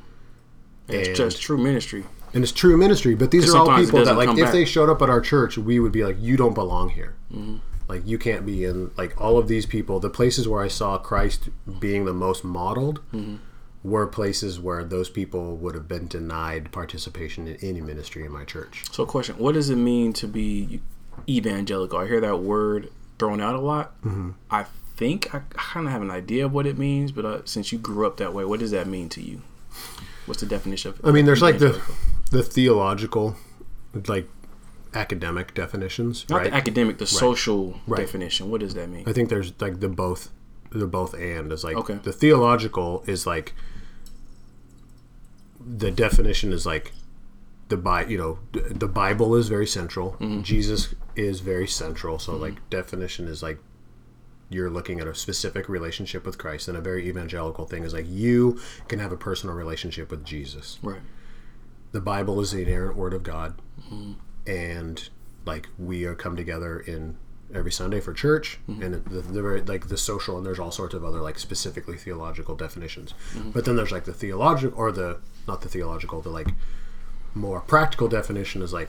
And it's just true ministry. and it's true ministry. But these are all people that like, if back. they showed up at our church, we would be like, you don't belong here. Mm-hmm. Like you can't be in like all of these people. The places where I saw Christ being the most modeled mm-hmm. Were places where those people would have been denied participation in any ministry in my church. So, question: What does it mean to be evangelical? I hear that word thrown out a lot. Mm-hmm. I think I kind of have an idea of what it means, but uh, since you grew up that way, what does that mean to you? What's the definition of? I mean, there's like the the theological, like academic definitions, not right? the academic, the social Right. definition. What does that mean? I think there's like the both, the both and is like Okay. the theological is like the definition is like the bi you know the Bible is very central. Mm-hmm. Jesus is very central. So like definition is like you're looking at a specific relationship with Christ, and a very evangelical thing is like you can have a personal relationship with Jesus. Right. the Bible is the inerrant word of God, and like we are come together in every Sunday for church, mm-hmm. and the, the very like the social, and there's all sorts of other like specifically theological definitions. Mm-hmm. But then there's like the theological or the not the theological, the like more practical definition is like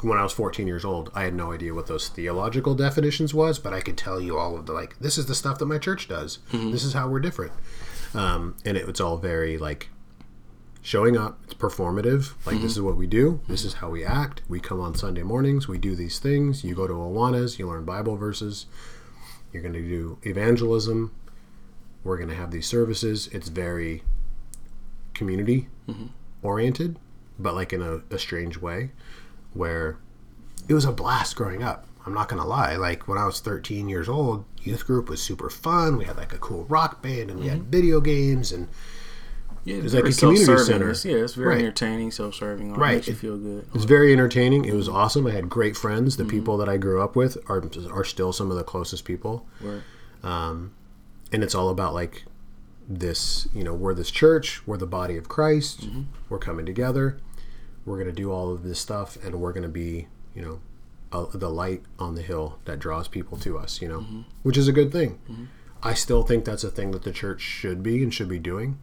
when I was 14 years old, I had no idea what those theological definitions was, but I could tell you all of the like this is the stuff that my church does. Mm-hmm. This is how we're different, um, and it, it's all very like showing up. It's performative. Like this mm-hmm. is what we do. This is how we act. We come on sunday mornings. We do these things. You go to awanas. You learn bible verses. You're going to do evangelism. We're going to have these services. It's very community mm-hmm. oriented but like in a, a strange way where it was a blast growing up. I'm not gonna lie. Like when I was 13 years old, youth group was super fun. We had like a cool rock band, and we had mm-hmm. video games, and Yeah, It's like a community center. It's- yeah, it's very Right. entertaining, self-serving. Right, Right. makes you feel good. It's very entertaining. It was awesome. I had great friends. The mm-hmm. people that I grew up with are are still some of the closest people. Word. Um, and it's all about like this you know we're this church we're the body of christ mm-hmm. we're coming together we're going to do all of this stuff and we're going to be you know a, the light on the hill that draws people to us you know mm-hmm. which is a good thing i still think that's a thing that the church should be and should be doing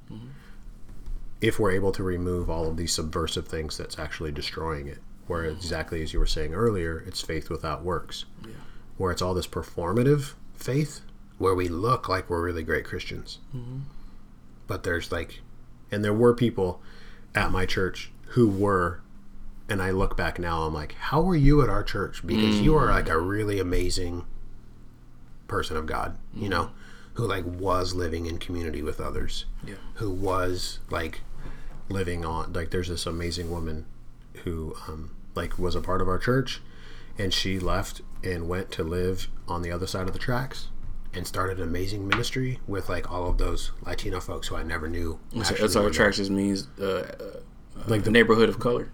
if we're able to remove all of these subversive things that's actually destroying it where exactly as you were saying earlier it's faith without works Yeah. where it's all this performative faith where we look like we're really great Christians. Mm-hmm. But there's like, and there were people at my church who were, and I look back now, I'm like, how were you at our church? Because you are mm. like a really amazing person of God, you mm. know, who like was living in community with others, Yeah. who was like living on, like, there's this amazing woman who, um, like, was a part of our church and she left and went to live on the other side of the tracks and started an amazing ministry with like all of those Latino folks who I never knew. That's, how attractions means uh, uh, Like the the neighborhood of color,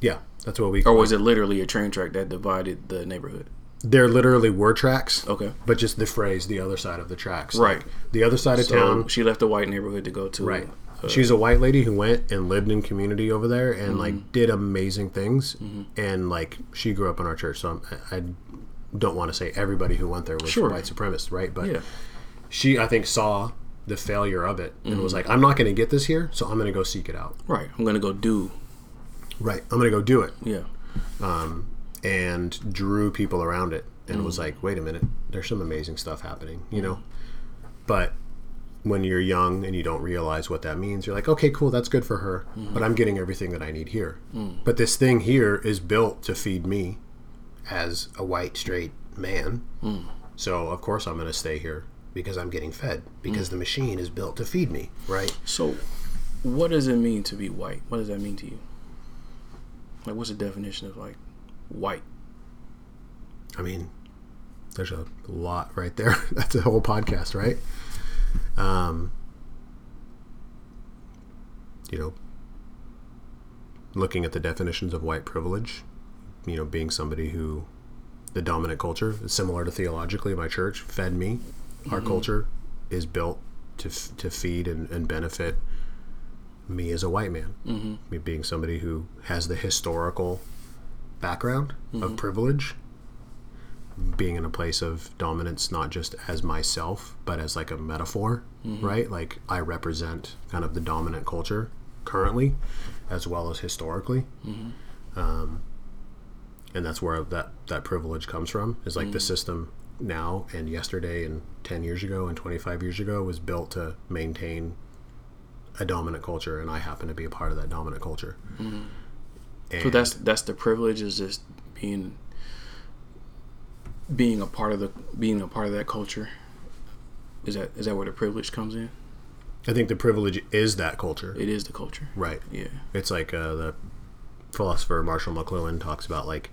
yeah, that's what we. Call or was it literally a train track that divided the neighborhood? There literally were tracks, Okay, but just the phrase "the other side of the tracks." Right. Like, the other side of so town. she left a white neighborhood to go to Right. uh, She's a white lady who went and lived in community over there and Mm-hmm. like did amazing things. And like she grew up in our church, so I'm, I I don't want to say everybody who went there was Sure. white supremacist, right? But yeah, she I think saw the failure of it and Mm-hmm. was like, I'm not going to get this here, so I'm going to go seek it out. right. I'm gonna go do Right. I'm going to go do it. yeah, and drew people around it and was Mm. like wait a minute there's some amazing stuff happening you know but when you're young and you don't realize what that means you're like okay cool that's good for her Mm-hmm. but i'm getting everything that i need here Mm. but this thing here is built to feed me as a white straight man Mm. so of course i'm going to stay here because i'm getting fed because the machine is built to feed me right So, what does it mean to be white? What does that mean to you? Like, what's the definition of like white? I mean, there's a lot right there. That's a whole podcast, right? Um, you know, looking at the definitions of white privilege, you know, being somebody who the dominant culture, similar to theologically, my church fed me. Our culture is built to, f- to feed and, and benefit me as a white man. Mm-hmm. Me being somebody who has the historical background of mm-hmm. privilege being in a place of dominance not just as myself but as like a metaphor mm-hmm. right? Like i represent kind of the dominant culture currently as well as historically. Mm-hmm. Um, and that's where that that privilege comes from is like the system now and yesterday and 10 years ago and 25 years ago was built to maintain a dominant culture and i happen to be a part of that dominant culture So that's that's the privilege is just being being a part of the being a part of that culture. Is that is that where the privilege comes in? i think the privilege is that culture It is the culture. right Yeah. It's like uh, the philosopher Marshall McLuhan talks about like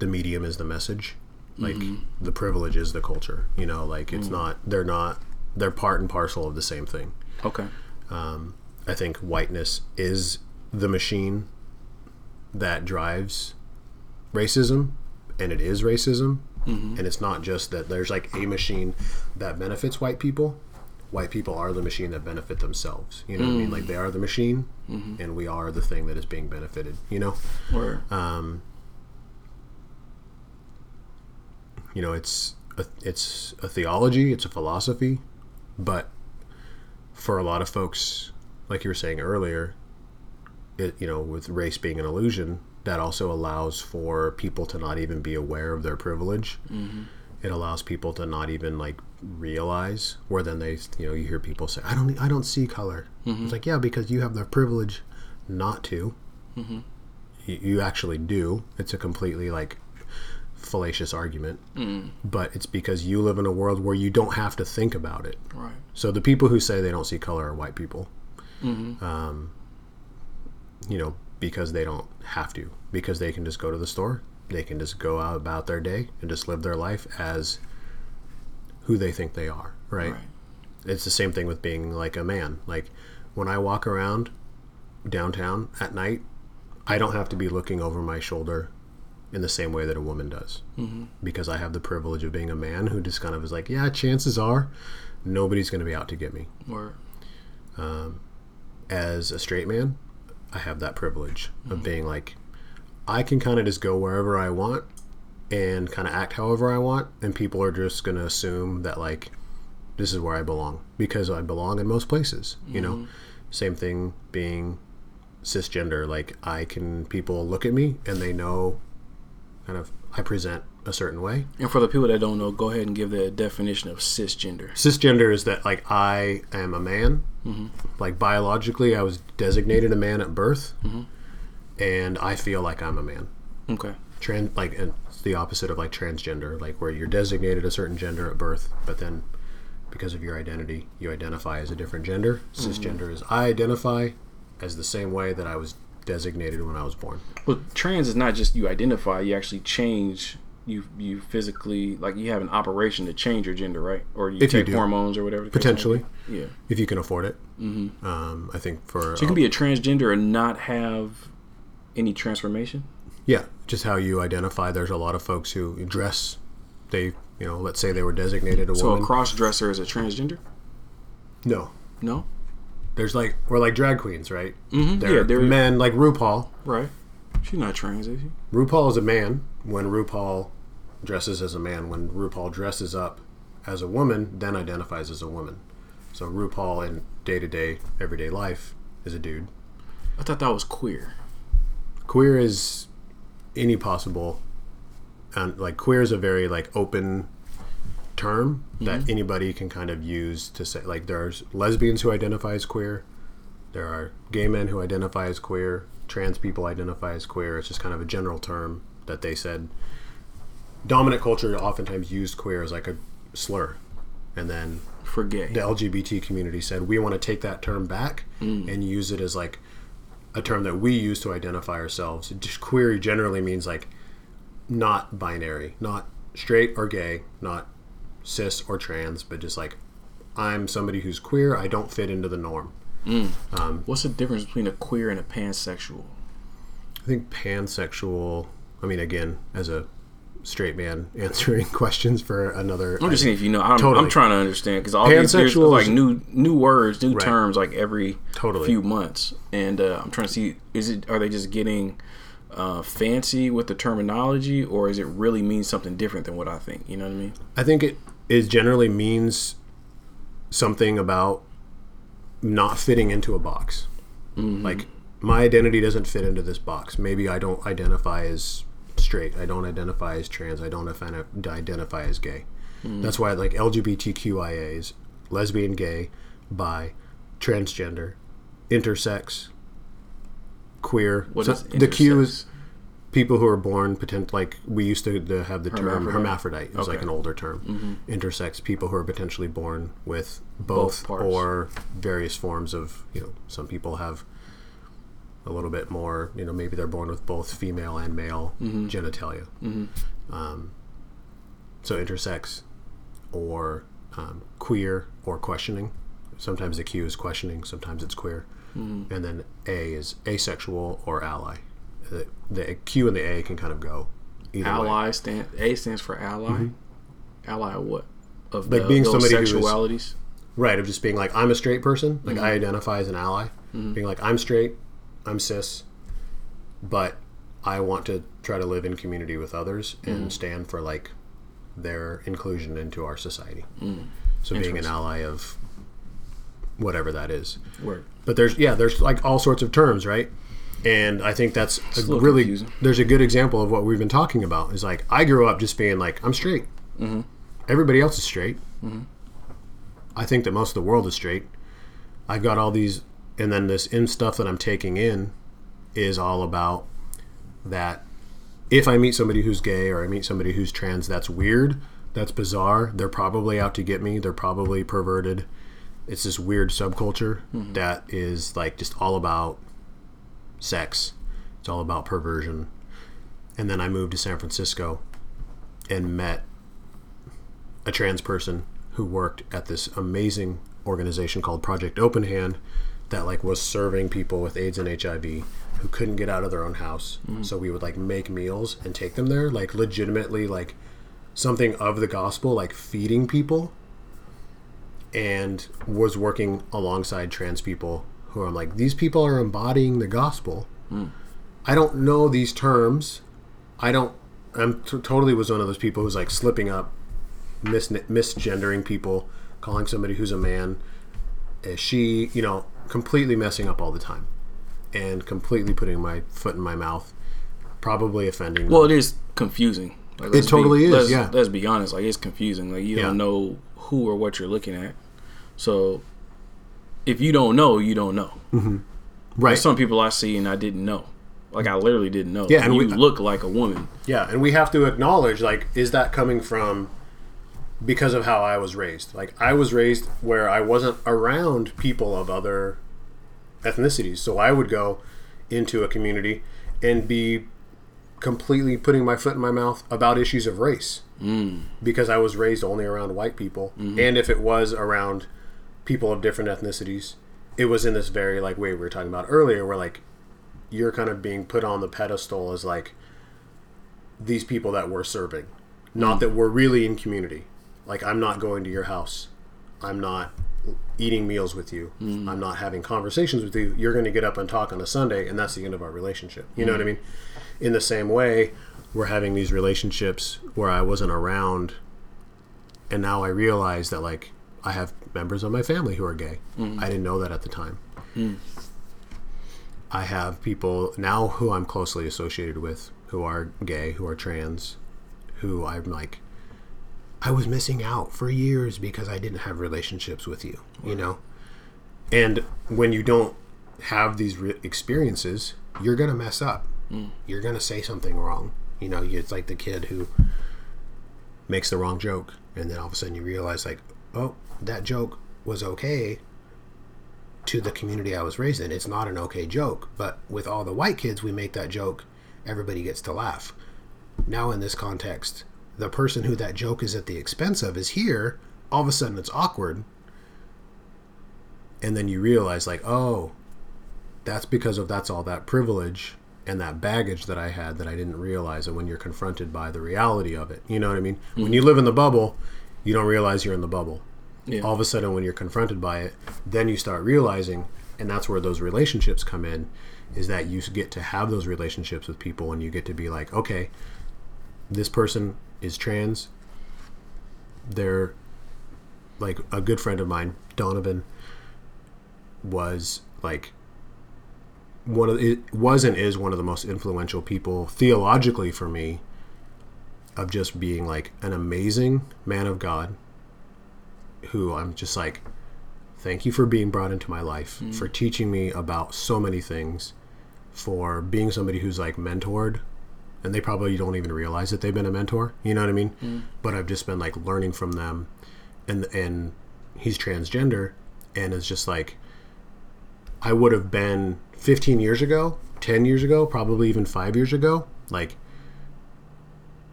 the medium is the message, like the privilege is the culture. You know, like it's not they're not they're part and parcel of the same thing. Okay. Um, I think whiteness is the machine that drives racism, and it is racism. And it's not just that there's like a machine that benefits white people. White people are the machine that benefit themselves. You know what I mean? Like they are the machine, and we are the thing that is being benefited. You know, Where um, you know, it's a, it's a theology, it's a philosophy, but for a lot of folks, like you were saying earlier, it you know, with race being an illusion, that also allows for people to not even be aware of their privilege. Mm-hmm. It allows people to not even like realize where then they you know you hear people say I don't I don't see color. Mm-hmm. It's like yeah because you have the privilege not to. Mm-hmm. You, you actually do. It's a completely like fallacious argument, mm. but it's because you live in a world where you don't have to think about it. right. So the people who say they don't see color are white people. Um, you know, because they don't have to, because they can just go to the store they can just go out about their day and just live their life as who they think they are, right? Right. It's the same thing with being like a man. Like when I walk around downtown at night, I don't have to be looking over my shoulder in the same way that a woman does mm-hmm. because I have the privilege of being a man who just kind of is like, yeah, chances are nobody's going to be out to get me. Or As a straight man, I have that privilege of mm-hmm. being like, I can kind of just go wherever I want and kind of act however I want, and people are just going to assume that like this is where I belong because I belong in most places. You know, mm-hmm. same thing being cisgender. Like I can people look at me and they know kind of I present a certain way. and for the people that don't know, go ahead and give the definition of cisgender. Cisgender is that like I am a man, mm-hmm. like biologically I was designated a man at birth, mm-hmm. and I feel like I'm a man. Okay. Trans like and it's the opposite of like transgender, like where you're designated a certain gender at birth, but then because of your identity, you identify as a different gender. Mm-hmm. Cisgender is I identify as the same way that I was designated when I was born. Well, trans is not just you identify; you actually change. You you physically like you have an operation to change your gender, right? Or you If you take do. hormones or whatever. the case may Potentially. Yeah. if you can afford it. Mm-hmm. Um, I think for So you can be a transgender and not have any transformation. Yeah, just how you identify. There's a lot of folks who dress. They, you know, let's say they were designated a So woman. So a cross dresser is a transgender? no, No. there's like we're like drag queens, right? Mm-hmm. They're Yeah, they're men like RuPaul. right. She's not trans, is she? RuPaul is a man when RuPaul dresses as a man. When RuPaul dresses up as a woman, then identifies as a woman. So RuPaul in day to day, everyday life is a dude. I thought that was queer. Queer is any possible, and like queer is a very like open term that mm-hmm. anybody can kind of use to say like there's lesbians who identify as queer, there are gay men who identify as queer, trans people identify as queer. It's just kind of a general term that they said. Dominant culture oftentimes used queer as like a slur, and then For gay. the LGBT community said we want to take that term back mm. and use it as like a term that we use to identify ourselves. Just queer generally means like not binary, not straight or gay, not cis or trans, but just like I'm somebody who's queer. I don't fit into the norm. Mm. Um, What's the difference between a queer and a pansexual? I think pansexual. I mean, again, as a straight man answering questions for another. I'm just saying if you know. I'm, Totally. I'm trying to understand because all these there's like new new words, new Right. terms like every Totally. few months, and uh, I'm trying to see is it are they just getting uh, fancy with the terminology, or is it really mean something different than what I think? You know what I mean? I think it is generally means something about not fitting into a box. Like my identity doesn't fit into this box. Maybe I don't identify as straight. I don't identify as trans. I don't identify as gay. That's why like LGBTQIAs, lesbian, gay, bi, transgender, intersex, queer. What So the Q is people who are born potent like we used to, to have the term Hermaphrodite? hermaphrodite. It's like Okay. Mm-hmm. an older term. Intersex people who are potentially born with both, Both or various forms of you know. Some people have a little bit more. You know, maybe they're born with both female and male Mm-hmm. genitalia. Um, so intersex or um, queer or questioning. Sometimes the Q is questioning. Sometimes it's queer. Mm-hmm. And then A is asexual or ally. The, the Q and the A can kind of go either way. Ally stand A stands for ally. Ally of what? Of Like the, being those somebody who is- sexualities. Right, of just being like, I'm a straight person. Like, Mm-hmm. I identify as an ally. Being like, I'm straight, I'm cis, but I want to try to live in community with others Mm-hmm. and stand for, like, their inclusion into our society. Mm. So, being an ally of whatever that is. Word. But there's, yeah, there's like all sorts of terms, right? And I think that's a little really, confusing. there's a good example of what we've been talking about. Is like, I grew up just being like, I'm straight. Mm-hmm. Everybody else is straight. I think that most of the world is straight. I've got all these, and then this in stuff that I'm taking in is all about that. If I meet somebody who's gay or I meet somebody who's trans, that's weird. That's bizarre. They're probably out to get me. They're probably perverted. It's this weird subculture mm-hmm. that is like just all about sex. It's all about perversion. and then I moved to San Francisco and met a trans person who worked at this amazing organization called Project Open Hand that like was serving people with AIDS and HIV who couldn't get out of their own house. Mm. So we would like make meals and take them there, like legitimately like something of the gospel, like feeding people and was working alongside trans people who I'm like, these people are embodying the gospel. Mm. I don't know these terms. I don't. I'm t- totally was one of those people who's like slipping up, mis- misgendering people, calling somebody who's a man a she, you know, completely messing up all the time, and completely putting my foot in my mouth, probably offending. them. Well, it is confusing. Like, let's totally be, is, Let's, yeah. Let's be honest. Like it's confusing. Like you Yeah. don't know who or what you're looking at. So if you don't know, you don't know. Mm-hmm. right? There's some people I see and I didn't know. Like I literally didn't know. Yeah, and you we- look like a woman. Yeah, and we have to acknowledge like is that coming from because of how I was raised? Like I was raised where I wasn't around people of other ethnicities. So I would go into a community and be completely putting my foot in my mouth about issues of race. Mm. Because I was raised only around white people. And if it was around people of different ethnicities, it was in this very like way we were talking about earlier where like you're kind of being put on the pedestal as like these people that we're serving. Not that we're really in community. Like I'm not going to your house. I'm not eating meals with you. Mm-hmm. I'm not having conversations with you. You're going to get up and talk on a Sunday and that's the end of our relationship. You know what I mm-hmm. mean? In the same way, we're having these relationships where I wasn't around and now I realize that like I have members of my family who are gay. Mm-hmm. I didn't know that at the time. Mm. I have people now who I'm closely associated with who are gay, who are trans, who I'm like, I was missing out for years because I didn't have relationships with you, you know? And when you don't have these re- experiences, you're going to mess up. Mm. You're going to say something wrong. You know, it's like the kid who makes the wrong joke. And then all of a sudden you realize, like, oh, that joke was okay to the community I was raised in. It's not an okay joke, but with all the white kids, we make that joke, everybody gets to laugh. Now, in this context, the person who that joke is at the expense of is here. All of a sudden, it's awkward. And then you realize, like, oh, that's because of that's all that privilege and that baggage that I had that I didn't realize. And when you're confronted by the reality of it, you know what I mean? When mm-hmm. you live in the bubble, you don't realize you're in the bubble Yeah. all of a sudden when you're confronted by it then you start realizing and that's where those relationships come in is that you get to have those relationships with people and you get to be like okay this person is trans they're like a good friend of mine donovan was like one of it was and is one of the most influential people theologically for me of just being like an amazing man of god who I'm just like, thank you for being brought into my life, mm. for teaching me about so many things, for being somebody who's like mentored. And they probably don't even realize that they've been a mentor. You know what I mean? Mm. But I've just been like learning from them, and and he's transgender, and it's just like I would have been 15 years ago, 10 years ago, probably even five years ago, like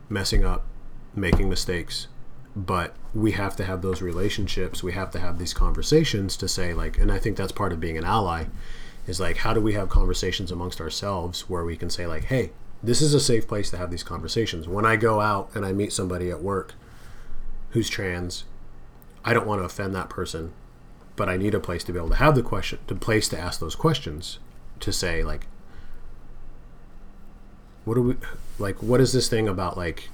messing up, making mistakes, but we have to have those relationships we have to have these conversations to say like and i think that's part of being an ally is like how do we have conversations amongst ourselves where we can say like hey this is a safe place to have these conversations. When i go out and i meet somebody at work who's trans i don't want to offend that person but i need a place to be able to have the question the place to ask those questions to say like what do we like what is this thing about like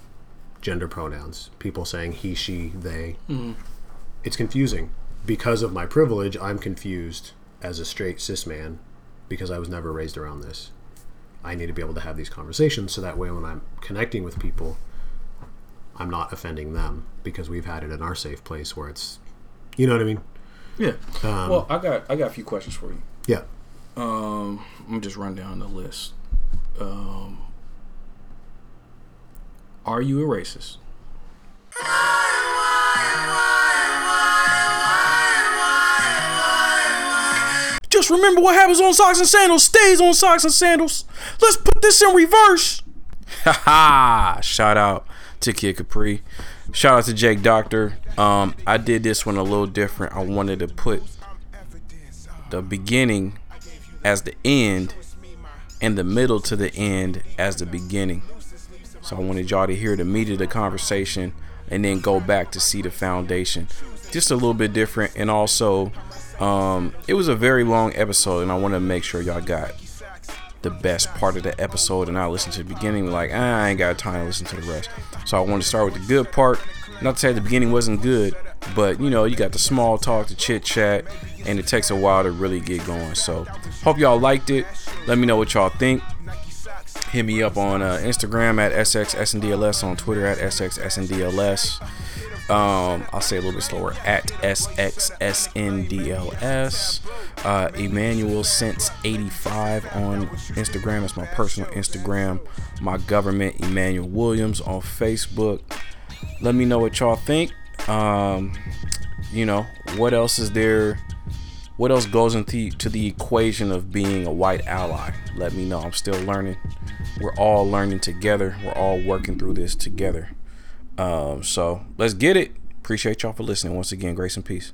gender pronouns? People saying he she they. Mm-hmm. It's confusing. Because of my privilege i'm confused as a straight cis man because i was never raised around this i need to be able to have these conversations so that way when i'm connecting with people i'm not offending them because we've had it in our safe place where it's you know what i mean Yeah. Um, well, I got I got a few questions for you. yeah Um, let me just run down the list. Um, are you a racist? Just remember what happens on socks and sandals stays on socks and sandals. Let's put this in reverse. ha! Shout out to Kid Capri. Shout out to Jake Doctor. Um, I did this one a little different. I wanted to put the beginning as the end and the middle to the end as the beginning. So I wanted y'all to hear the meat of the conversation and then go back to see the foundation. Just a little bit different. And also, um, it was a very long episode, and I want to make sure y'all got the best part of the episode and I listened to the beginning like ah, I ain't got time to listen to the rest. So I want to start with the good part. Not to say the beginning wasn't good, but you know, you got the small talk, the chit chat, and it takes a while to really get going. So hope y'all liked it. Let me know what y'all think. Hit me up on uh, Instagram at SXSNDLS, on Twitter at SXSNDLS. Um, I'll say a little bit slower at SXSNDLS. Uh, Emmanuel Sense 85 on Instagram. That's my personal Instagram. My government, Emmanuel Williams on Facebook. Let me know what y'all think. Um, you know, what else is there? What else goes into to the equation of being a white ally? Let me know. I'm still learning. We're all learning together. We're all working through this together. Um, so let's get it. Appreciate y'all for listening. Once again, grace and peace.